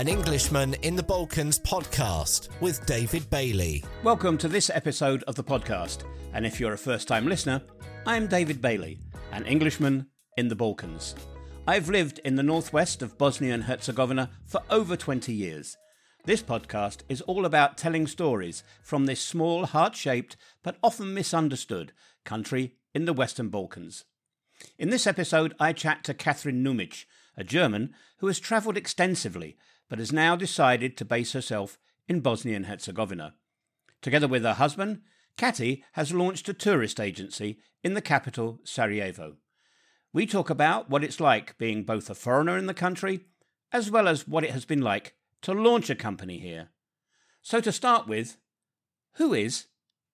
An Englishman in the Balkans podcast with David Bailey. Welcome to this episode of the podcast. And if you're a first time listener, I'm David Bailey, an Englishman in the Balkans. I've lived in the northwest of Bosnia and Herzegovina for over 20 years. This podcast is all about telling stories from this small, heart shaped, but often misunderstood country in the Western Balkans. In this episode, I chat to Kathrin Numić, a German who has travelled extensively but has now decided to base herself in Bosnia and Herzegovina. Together with her husband, Katty has launched a tourist agency in the capital, Sarajevo. We talk about what it's like being both a foreigner in the country as well as what it has been like to launch a company here. So, to start with, who is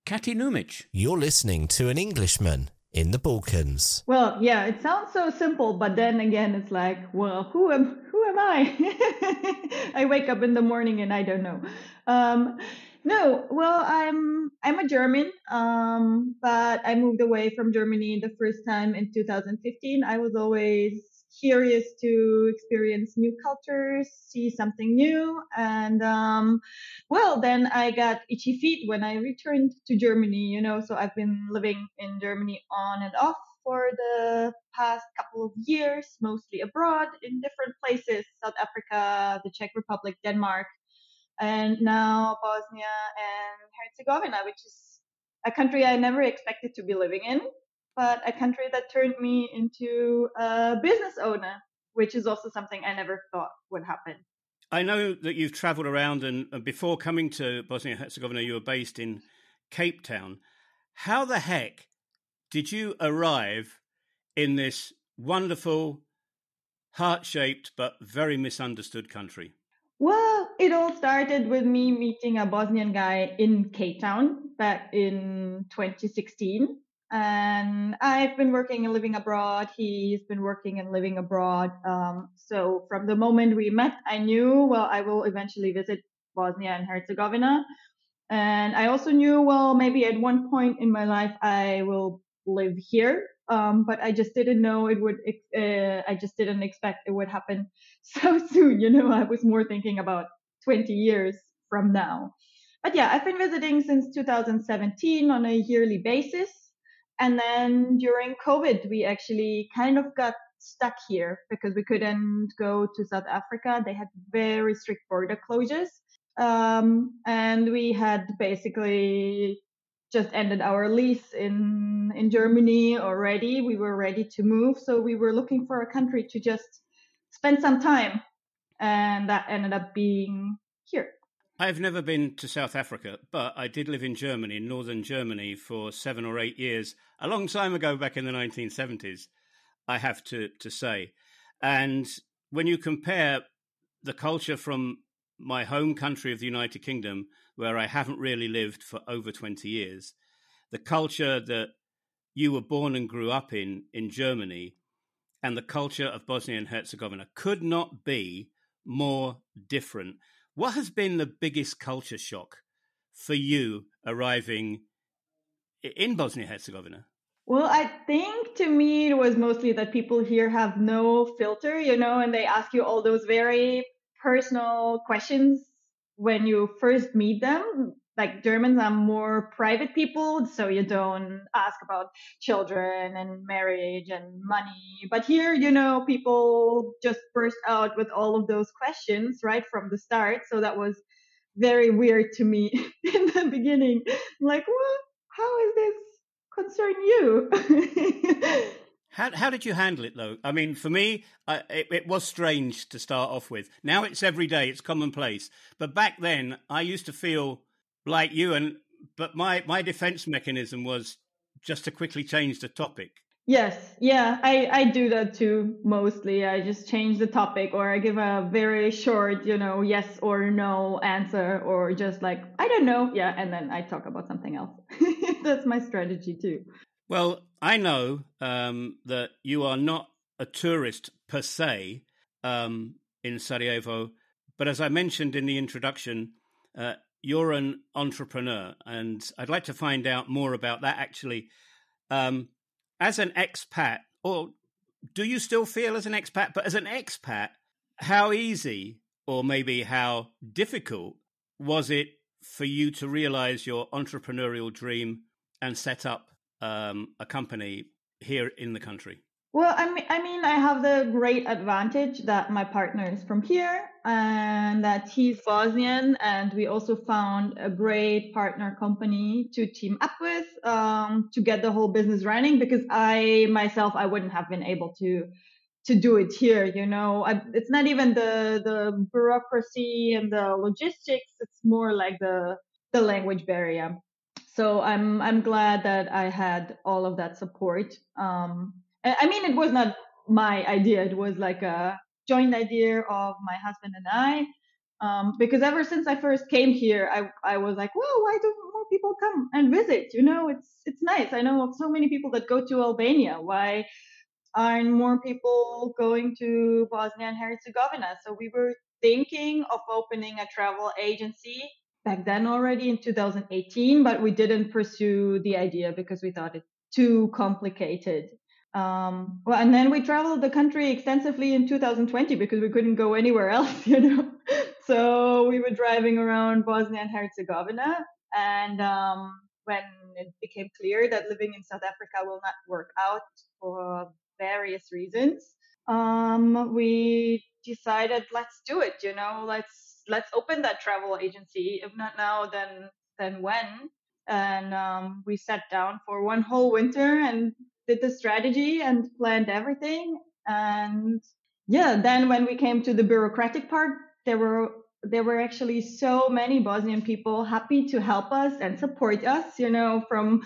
Katty Numić? You're listening to an Englishman in the Balkans. Well, yeah, it sounds so simple, but then again, it's like, well, who am who am I? I wake up in the morning and I don't know. Um, no, well, I'm I'm a German, um, but I moved away from Germany the first time in 2015. I was always curious to experience new cultures, see something new. And um, well, then I got itchy feet when I returned to Germany, you know, so I've been living in Germany on and off for the past couple of years, mostly abroad in different places, South Africa, the Czech Republic, Denmark, and now Bosnia and Herzegovina, which is a country I never expected to be living in but a country that turned me into a business owner, which is also something I never thought would happen. I know that you've traveled around, and, and before coming to Bosnia and Herzegovina, you were based in Cape Town. How the heck did you arrive in this wonderful, heart shaped, but very misunderstood country? Well, it all started with me meeting a Bosnian guy in Cape Town back in 2016 and I've been working and living abroad. He's been working and living abroad. Um, so from the moment we met, I knew, well, I will eventually visit Bosnia and Herzegovina. And I also knew, well, maybe at one point in my life, I will live here. Um, but I just didn't know it would, uh, I just didn't expect it would happen so soon. You know, I was more thinking about 20 years from now. But yeah, I've been visiting since 2017 on a yearly basis. And then during COVID, we actually kind of got stuck here because we couldn't go to South Africa. They had very strict border closures. Um, and we had basically just ended our lease in, in Germany already. We were ready to move. So we were looking for a country to just spend some time. And that ended up being here. I've never been to South Africa, but I did live in Germany, in northern Germany, for seven or eight years, a long time ago, back in the 1970s, I have to, to say. And when you compare the culture from my home country of the United Kingdom, where I haven't really lived for over 20 years, the culture that you were born and grew up in, in Germany, and the culture of Bosnia and Herzegovina could not be more different. What has been the biggest culture shock for you arriving in Bosnia Herzegovina? Well, I think to me it was mostly that people here have no filter, you know, and they ask you all those very personal questions when you first meet them. Like Germans are more private people, so you don't ask about children and marriage and money. But here, you know, people just burst out with all of those questions right from the start. So that was very weird to me in the beginning. like, what? How is this concern you? How, how did you handle it though? I mean, for me, I, it, it, was strange to start off with. Now it's every day, it's commonplace. But back then, I used to feel like you, and but my my defense mechanism was just to quickly change the topic. Yes, yeah, I I do that too. Mostly, I just change the topic, or I give a very short, you know, yes or no answer, or just like I don't know, yeah, and then I talk about something else. That's my strategy too. Well, I know um, that you are not a tourist per se um, in Sarajevo, but as I mentioned in the introduction, uh, you're an entrepreneur, and I'd like to find out more about that. Actually, um, as an expat, or do you still feel as an expat? But as an expat, how easy or maybe how difficult was it for you to realize your entrepreneurial dream and set up um, a company here in the country? Well, I mean, I mean, I have the great advantage that my partner is from here and that he's Bosnian, and we also found a great partner company to team up with um, to get the whole business running. Because I myself, I wouldn't have been able to to do it here. You know, I, it's not even the the bureaucracy and the logistics. It's more like the the language barrier. So I'm I'm glad that I had all of that support. Um, I mean, it was not my idea. It was like a joint idea of my husband and I. Um, because ever since I first came here, I, I was like, well, why don't more people come and visit? You know, it's, it's nice. I know so many people that go to Albania. Why aren't more people going to Bosnia and Herzegovina? So we were thinking of opening a travel agency back then already in 2018, but we didn't pursue the idea because we thought it too complicated. Um, well, and then we traveled the country extensively in 2020 because we couldn't go anywhere else, you know. so we were driving around Bosnia and Herzegovina, and um, when it became clear that living in South Africa will not work out for various reasons, um, we decided let's do it. You know, let's let's open that travel agency. If not now, then then when? And um, we sat down for one whole winter and did the strategy and planned everything. And yeah, then when we came to the bureaucratic part, there were there were actually so many Bosnian people happy to help us and support us, you know, from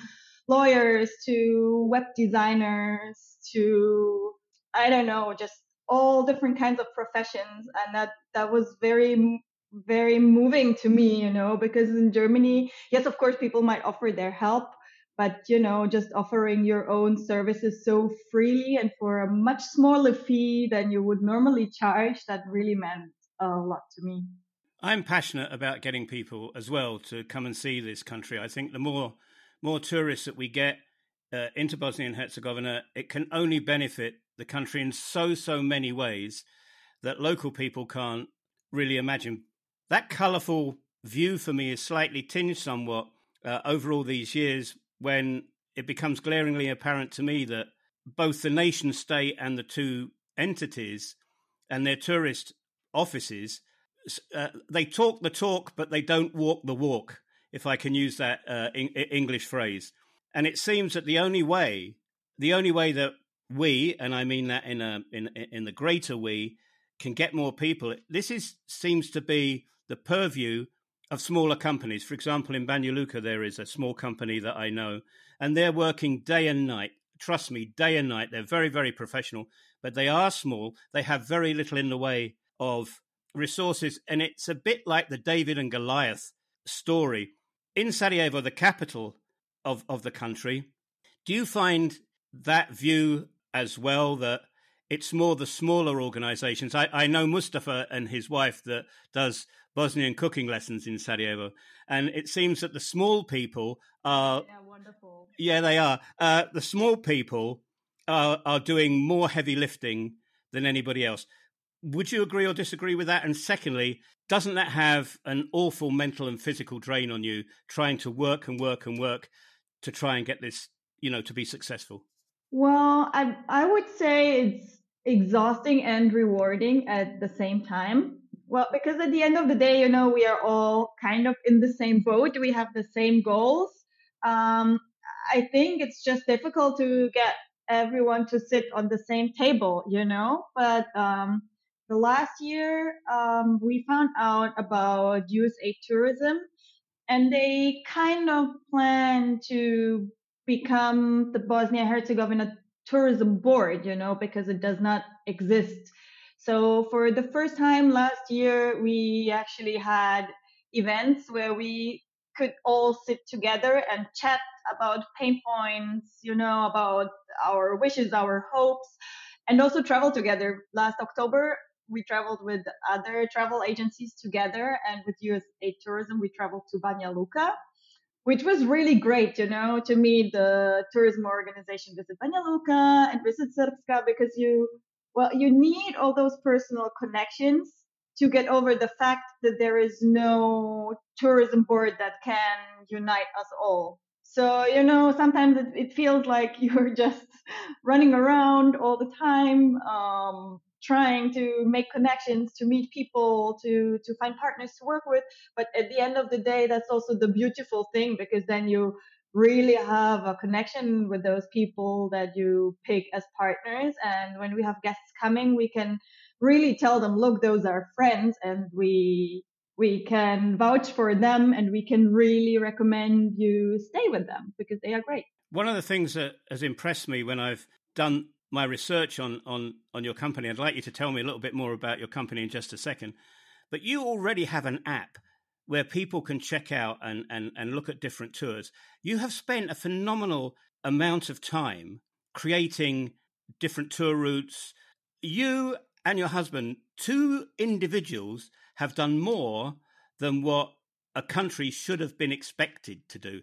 lawyers to web designers to I don't know, just all different kinds of professions and that that was very very moving to me, you know, because in Germany, yes, of course people might offer their help, but you know just offering your own services so freely and for a much smaller fee than you would normally charge that really meant a lot to me. I'm passionate about getting people as well to come and see this country. I think the more more tourists that we get uh, into bosnia and herzegovina it can only benefit the country in so so many ways that local people can't really imagine. That colorful view for me is slightly tinged somewhat uh, over all these years when it becomes glaringly apparent to me that both the nation state and the two entities and their tourist offices uh, they talk the talk but they don't walk the walk if i can use that uh, in- english phrase. And it seems that the only way the only way that we and i mean that in a in in the greater we can get more people this is seems to be the purview of smaller companies. For example, in Banja there is a small company that I know, and they're working day and night. Trust me, day and night. They're very, very professional, but they are small. They have very little in the way of resources. And it's a bit like the David and Goliath story. In Sarajevo, the capital of, of the country, do you find that view as well that it's more the smaller organizations. I, I know Mustafa and his wife that does Bosnian cooking lessons in Sarajevo, and it seems that the small people are yeah, wonderful. Yeah, they are. Uh, the small people are are doing more heavy lifting than anybody else. Would you agree or disagree with that? And secondly, doesn't that have an awful mental and physical drain on you trying to work and work and work to try and get this, you know, to be successful? Well, I I would say it's exhausting and rewarding at the same time. Well, because at the end of the day, you know, we are all kind of in the same boat. We have the same goals. Um, I think it's just difficult to get everyone to sit on the same table, you know. But um, the last year, um, we found out about USA tourism, and they kind of plan to become the Bosnia Herzegovina tourism board, you know, because it does not exist. So for the first time last year, we actually had events where we could all sit together and chat about pain points, you know, about our wishes, our hopes, and also travel together. Last October, we traveled with other travel agencies together, and with USA Tourism, we traveled to Banja Luka which was really great, you know, to meet the tourism organization, visit Banja Luka and visit Srpska because you, well, you need all those personal connections to get over the fact that there is no tourism board that can unite us all. So, you know, sometimes it, it feels like you're just running around all the time, um, trying to make connections, to meet people, to, to find partners to work with. But at the end of the day, that's also the beautiful thing because then you really have a connection with those people that you pick as partners. And when we have guests coming, we can really tell them, look, those are friends and we, we can vouch for them and we can really recommend you stay with them because they are great. One of the things that has impressed me when I've done my research on, on, on your company, I'd like you to tell me a little bit more about your company in just a second. But you already have an app where people can check out and, and, and look at different tours. You have spent a phenomenal amount of time creating different tour routes. You and your husband, two individuals, have done more than what a country should have been expected to do.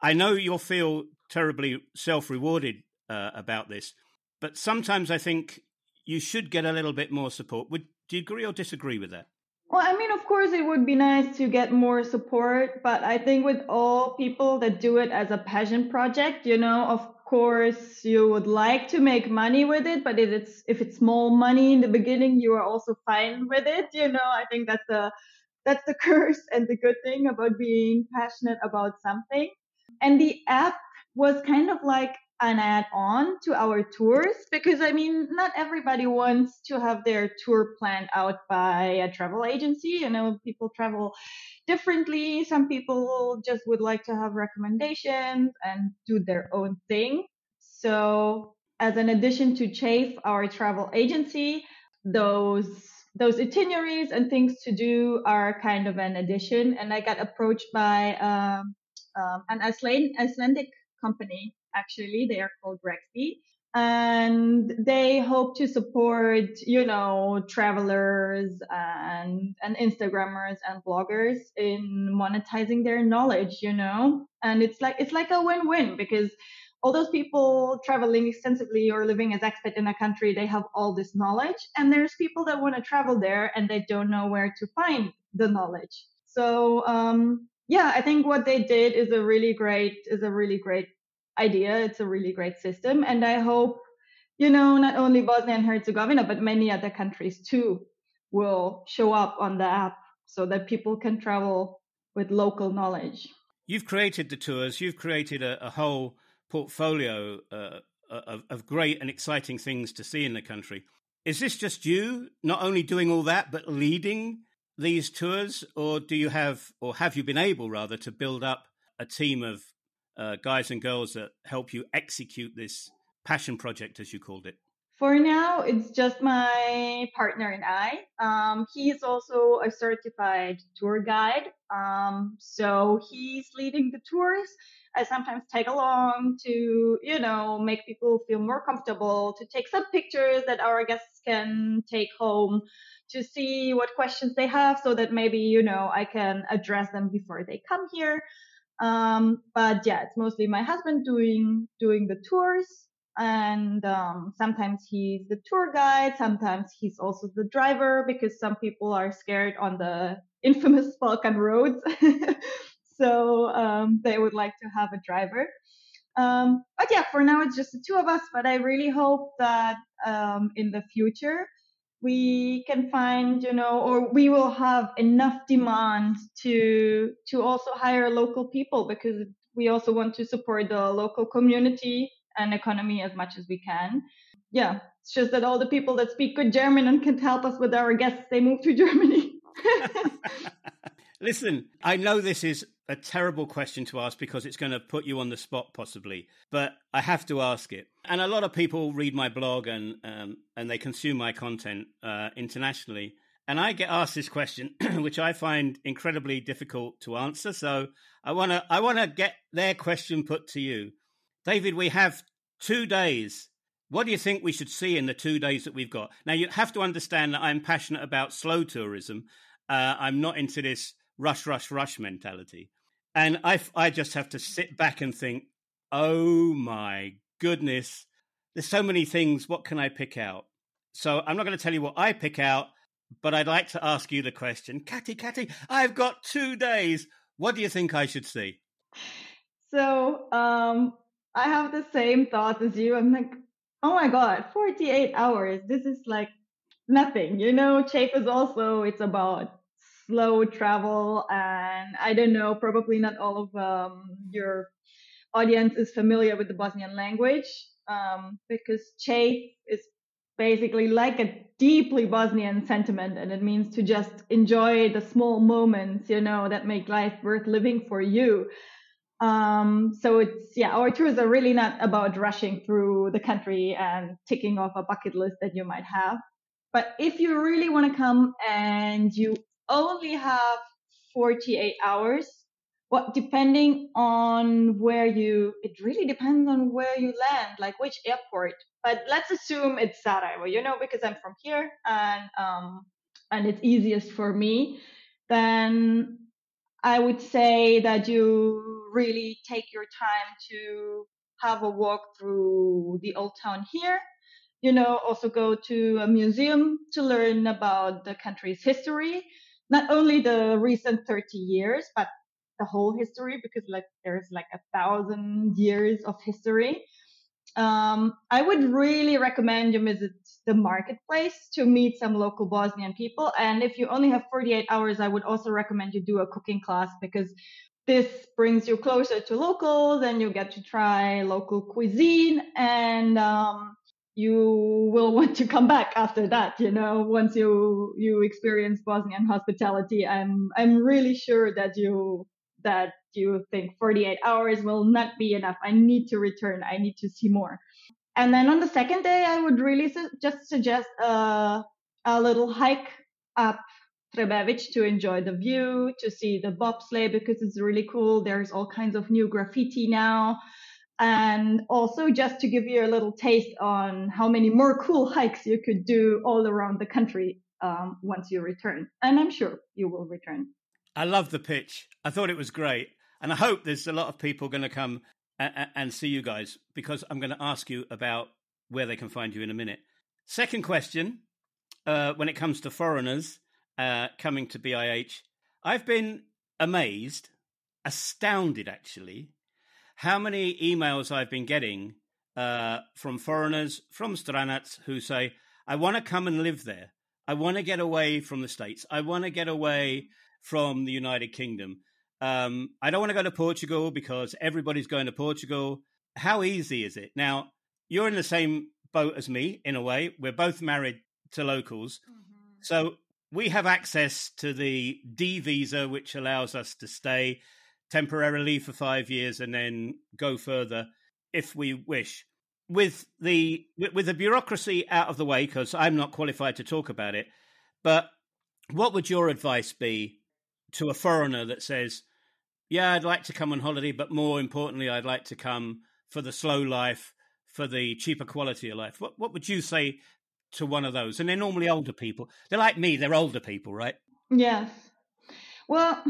I know you'll feel terribly self rewarded uh, about this, but sometimes I think you should get a little bit more support. Would do you agree or disagree with that? Well, I mean, of course, it would be nice to get more support, but I think with all people that do it as a passion project, you know, of course, you would like to make money with it, but if it's if it's small money in the beginning, you are also fine with it. You know, I think that's the that's the curse and the good thing about being passionate about something. And the app was kind of like an add on to our tours because I mean, not everybody wants to have their tour planned out by a travel agency. You know, people travel differently. Some people just would like to have recommendations and do their own thing. So, as an addition to Cheyf, our travel agency, those those itineraries and things to do are kind of an addition. And I got approached by um, um, an Icelandic company actually. They are called Rexby. And they hope to support, you know, travelers and, and Instagrammers and bloggers in monetizing their knowledge, you know? And it's like, it's like a win-win because all those people traveling extensively or living as expat in a country, they have all this knowledge. And there's people that want to travel there and they don't know where to find the knowledge. So, um, yeah, I think what they did is a really great, is a really great idea. It's a really great system. And I hope, you know, not only Bosnia and Herzegovina, but many other countries too will show up on the app so that people can travel with local knowledge. You've created the tours, you've created a, a whole portfolio uh, of, of great and exciting things to see in the country. Is this just you not only doing all that, but leading these tours? Or do you have, or have you been able rather, to build up a team of uh, guys and girls that help you execute this passion project, as you called it? For now, it's just my partner and I. Um, is also a certified tour guide. Um, so he's leading the tours. I sometimes tag along to, you know, make people feel more comfortable, to take some pictures that our guests can take home, to see what questions they have so that maybe, you know, I can address them before they come here. Um, but yeah, it's mostly my husband doing doing the tours, and um, sometimes he's the tour guide. Sometimes he's also the driver because some people are scared on the infamous Balkan roads, so um, they would like to have a driver. Um, but yeah, for now it's just the two of us. But I really hope that um, in the future we can find you know or we will have enough demand to to also hire local people because we also want to support the local community and economy as much as we can. Yeah it's just that all the people that speak good german and can help us with our guests they move to germany. Listen i know this is a terrible question to ask because it's going to put you on the spot, possibly. But I have to ask it. And a lot of people read my blog and um, and they consume my content uh, internationally. And I get asked this question, which I find incredibly difficult to answer. So I want to I want to get their question put to you, David. We have two days. What do you think we should see in the two days that we've got? Now you have to understand that I'm passionate about slow tourism. Uh, I'm not into this rush, rush, rush mentality. And I, I just have to sit back and think, oh my goodness, there's so many things. What can I pick out? So I'm not going to tell you what I pick out. but I'd like to ask you the question. Catty, Catty, I've got two days. What do you think I should see? So um, I have the same thoughts as you. I'm like, oh my God, 48 hours. This is like nothing. You know, CHEYF is also, it's about slow travel. And I don't know, probably not all of um, your audience is familiar with the Bosnian language um, because Che is basically like a deeply Bosnian sentiment, and it means to just enjoy the small moments, you know, that make life worth living for you. Um, so it's yeah, our tours are really not about rushing through the country and ticking off a bucket list that you might have. But if you really want to come and you only have 48 hours, well, depending on where you, it really depends on where you land, like which airport. But let's assume it's Sarajevo, you know, because I'm from here and um, and it's easiest for me. Then I would say that you really take your time to have a walk through the old town here. You know, also go to a museum to learn about the country's history, not only the recent 30 years, but the whole history because like there's like a thousand years of history. Um, I would really recommend you visit the marketplace to meet some local Bosnian people. And if you only have 48 hours, I would also recommend you do a cooking class because this brings you closer to locals and you get to try local cuisine and um, you will want to come back after that you know once you you experience bosnian hospitality i'm i'm really sure that you that you think 48 hours will not be enough. I need to return. I need to see more. And then on the second day, I would really su- just suggest a, a little hike up Trebević to enjoy the view, to see the bobsleigh because it's really cool. There's all kinds of new graffiti now. And also just to give you a little taste on how many more cool hikes you could do all around the country um, once you return. And I'm sure you will return. I love the pitch. I thought it was great. And I hope there's a lot of people going to come and, and see you guys because I'm going to ask you about where they can find you in a minute. Second question uh, when it comes to foreigners uh, coming to BIH, I've been amazed, astounded actually, how many emails I've been getting uh, from foreigners, from Stranac, who say, I want to come and live there. I want to get away from the States. I want to get away from the United Kingdom. Um, I don't want to go to Portugal because everybody's going to Portugal. How easy is it? Now, you're in the same boat as me in a way. We're both married to locals. Mm-hmm. So we have access to the D visa, which allows us to stay temporarily for five years and then go further if we wish. With the with the bureaucracy out of the way, because I'm not qualified to talk about it, but what would your advice be to a foreigner that says, "Yeah, I'd like to come on holiday, but more importantly, I'd like to come for the slow life, for the cheaper quality of life." What what would you say to one of those? And they're normally older people. They're like me. They're older people, right? Yes. Well,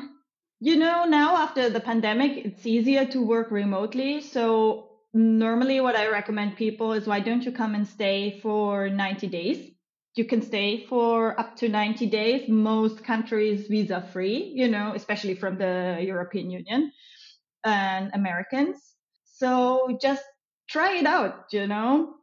you know, now after the pandemic, it's easier to work remotely. So normally, what I recommend people is why don't you come and stay for 90 days? you can stay for up to 90 days. Most countries visa free, you know, especially from the European Union and Americans. So just try it out, you know,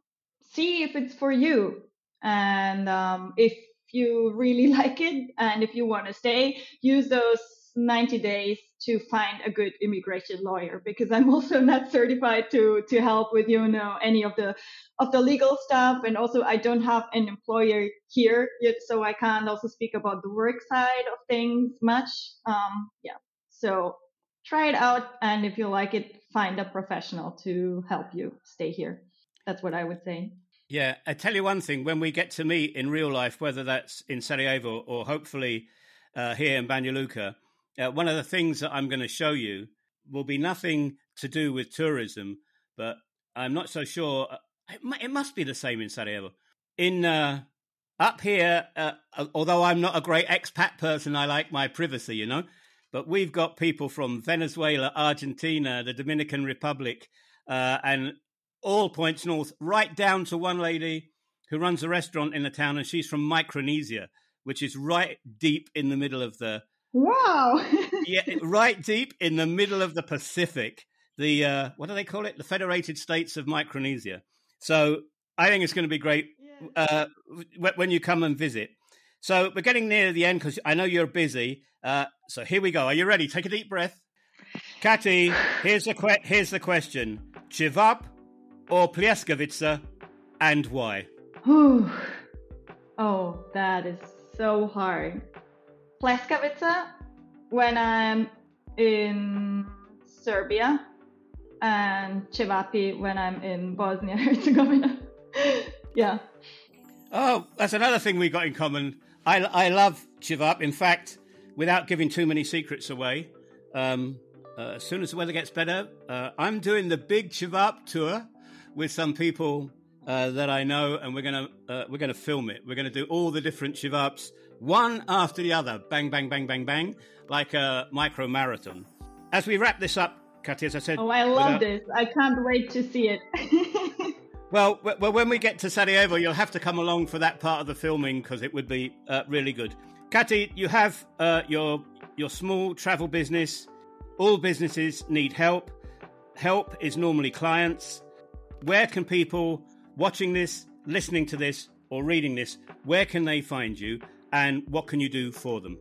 see if it's for you. And um, if you really like it and if you want to stay, use those 90 days to find a good immigration lawyer because I'm also not certified to to help with you know any of the of the legal stuff. And also I don't have an employer here yet so I can't also speak about the work side of things much. Um yeah. So try it out and if you like it find a professional to help you stay here. That's what I would say. Yeah I tell you one thing when we get to meet in real life whether that's in Sarajevo or hopefully uh, here in Banja Luka uh, one of the things that I'm going to show you will be nothing to do with tourism, but I'm not so sure. Uh, it, must be the same in Sarajevo. In uh, up here, uh, although I'm not a great expat person, I like my privacy, you know. But we've got people from Venezuela, Argentina, the Dominican Republic, uh, and all points north, right down to one lady who runs a restaurant in the town, and she's from Micronesia, which is right deep in the middle of the Wow. yeah, right deep in the middle of the Pacific. The uh, what do they call it? The Federated States of Micronesia. So I think it's going to be great uh, when you come and visit. So we're getting near the end because I know you're busy. Uh, so here we go. Are you ready? Take a deep breath. Kati, here's the que- here's the question: Chivap or Plieskavitsa, and why? oh, that is so hard. Pleskavica when I'm in Serbia and Cevapi when I'm in Bosnia Herzegovina. yeah. Oh, that's another thing we got in common. I, I love Chivap. In fact, without giving too many secrets away, um, uh, as soon as the weather gets better, uh, I'm doing the big Chivap tour with some people uh, that I know, and we're gonna uh, we're gonna film it. We're gonna do all the different Chivaps one after the other, bang, bang, bang, bang, bang, like a micro marathon. As we wrap this up, Katia, as I said. Oh, I love without... this. I can't wait to see it. well, well, when we get to Sarajevo, you'll have to come along for that part of the filming because it would be uh, really good. Kati, you have uh, your your small travel business. All businesses need help. Help is normally clients. Where can people watching this, listening to this, or reading this, where can they find you? And what can you do for them?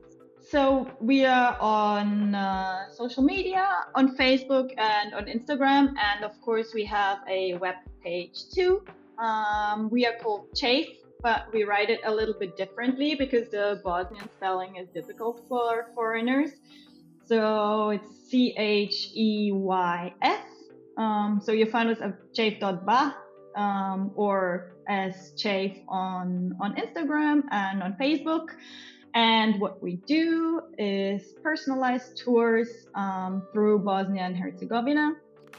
So we are on uh, social media, on Facebook and on Instagram, and of course we have a web page too. Um, we are called Cheyf, but we write it a little bit differently because the Bosnian spelling is difficult for foreigners. So it's C H E Y F. Um, so you find us at cheyf.ba um, or as Cheyf on, on Instagram and on Facebook. And what we do is personalized tours um, through Bosnia and Herzegovina.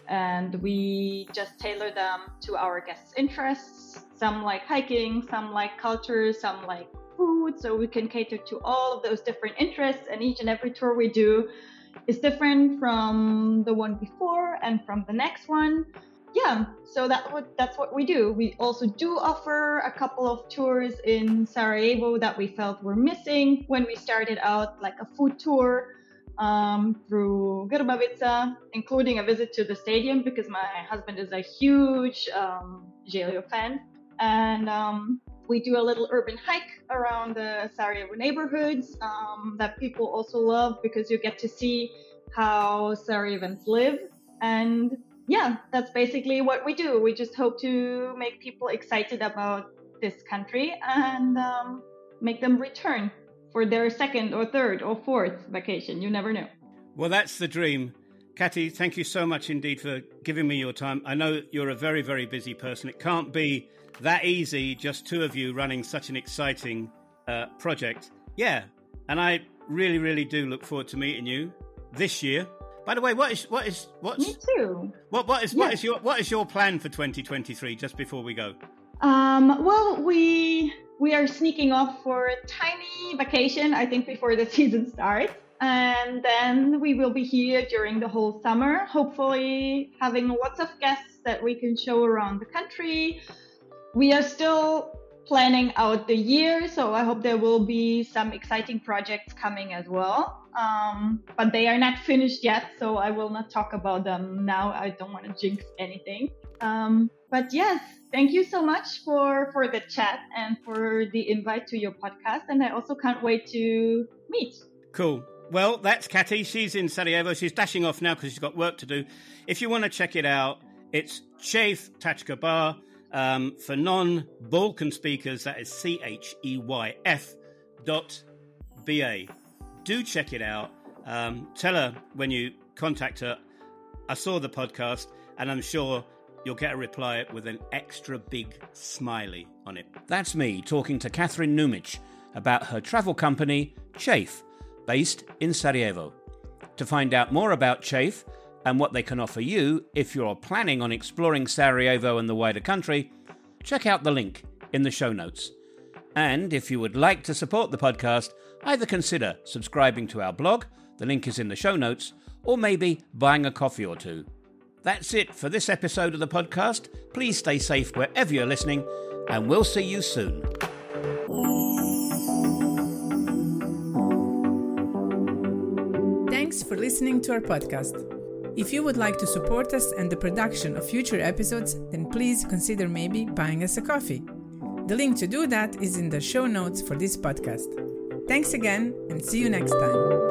And we just tailor them to our guests' interests. Some like hiking, some like culture, some like food. So we can cater to all of those different interests. And each and every tour we do is different from the one before and from the next one yeah, so that what that's what we do. We also do offer a couple of tours in Sarajevo that we felt were missing when we started out, like a food tour um, through Grbavica, including a visit to the stadium because my husband is a huge um, Željo fan, and um, we do a little urban hike around the Sarajevo neighborhoods um, that people also love because you get to see how Sarajevans live and yeah, that's basically what we do. We just hope to make people excited about this country and um, make them return for their second or third or fourth vacation. You never know. Well, that's the dream. Kati, thank you so much indeed for giving me your time. I know you're a very, very busy person. It can't be that easy, just two of you running such an exciting uh, project. Yeah, and I really, really do look forward to meeting you this year by the way, what is what is what's me too? What what is what is your what is your plan for 2023? Just before we go. Um. Well, we we are sneaking off for a tiny vacation. I think before the season starts, and then we will be here during the whole summer. Hopefully, having lots of guests that we can show around the country. We are still planning out the year, so I hope there will be some exciting projects coming as well um, but they are not finished yet, so I will not talk about them now. I don't want to jinx anything. Um, but yes, thank you so much for for the chat and for the invite to your podcast, and I also can't wait to meet. Cool. Well, that's Kati. She's in Sarajevo. She's dashing off now because she's got work to do. If you want to check it out, it's Cheyf Tachka Bar. Um, for non Balkan speakers, that is C H E Y F dot B A do check it out. Um, tell her when you contact her, I saw the podcast, and I'm sure you'll get a reply with an extra big smiley on it. That's me talking to Kathrin Numić about her travel company, Cheyf, based in Sarajevo. To find out more about Chafe and what they can offer you if you're planning on exploring Sarajevo and the wider country, check out the link in the show notes. And if you would like to support the podcast, either consider subscribing to our blog, the link is in the show notes, or maybe buying a coffee or two. That's it for this episode of the podcast. Please stay safe wherever you're listening, and we'll see you soon. Thanks for listening to our podcast. If you would like to support us and the production of future episodes, then please consider maybe buying us a coffee. The link to do that is in the show notes for this podcast. Thanks again and see you next time.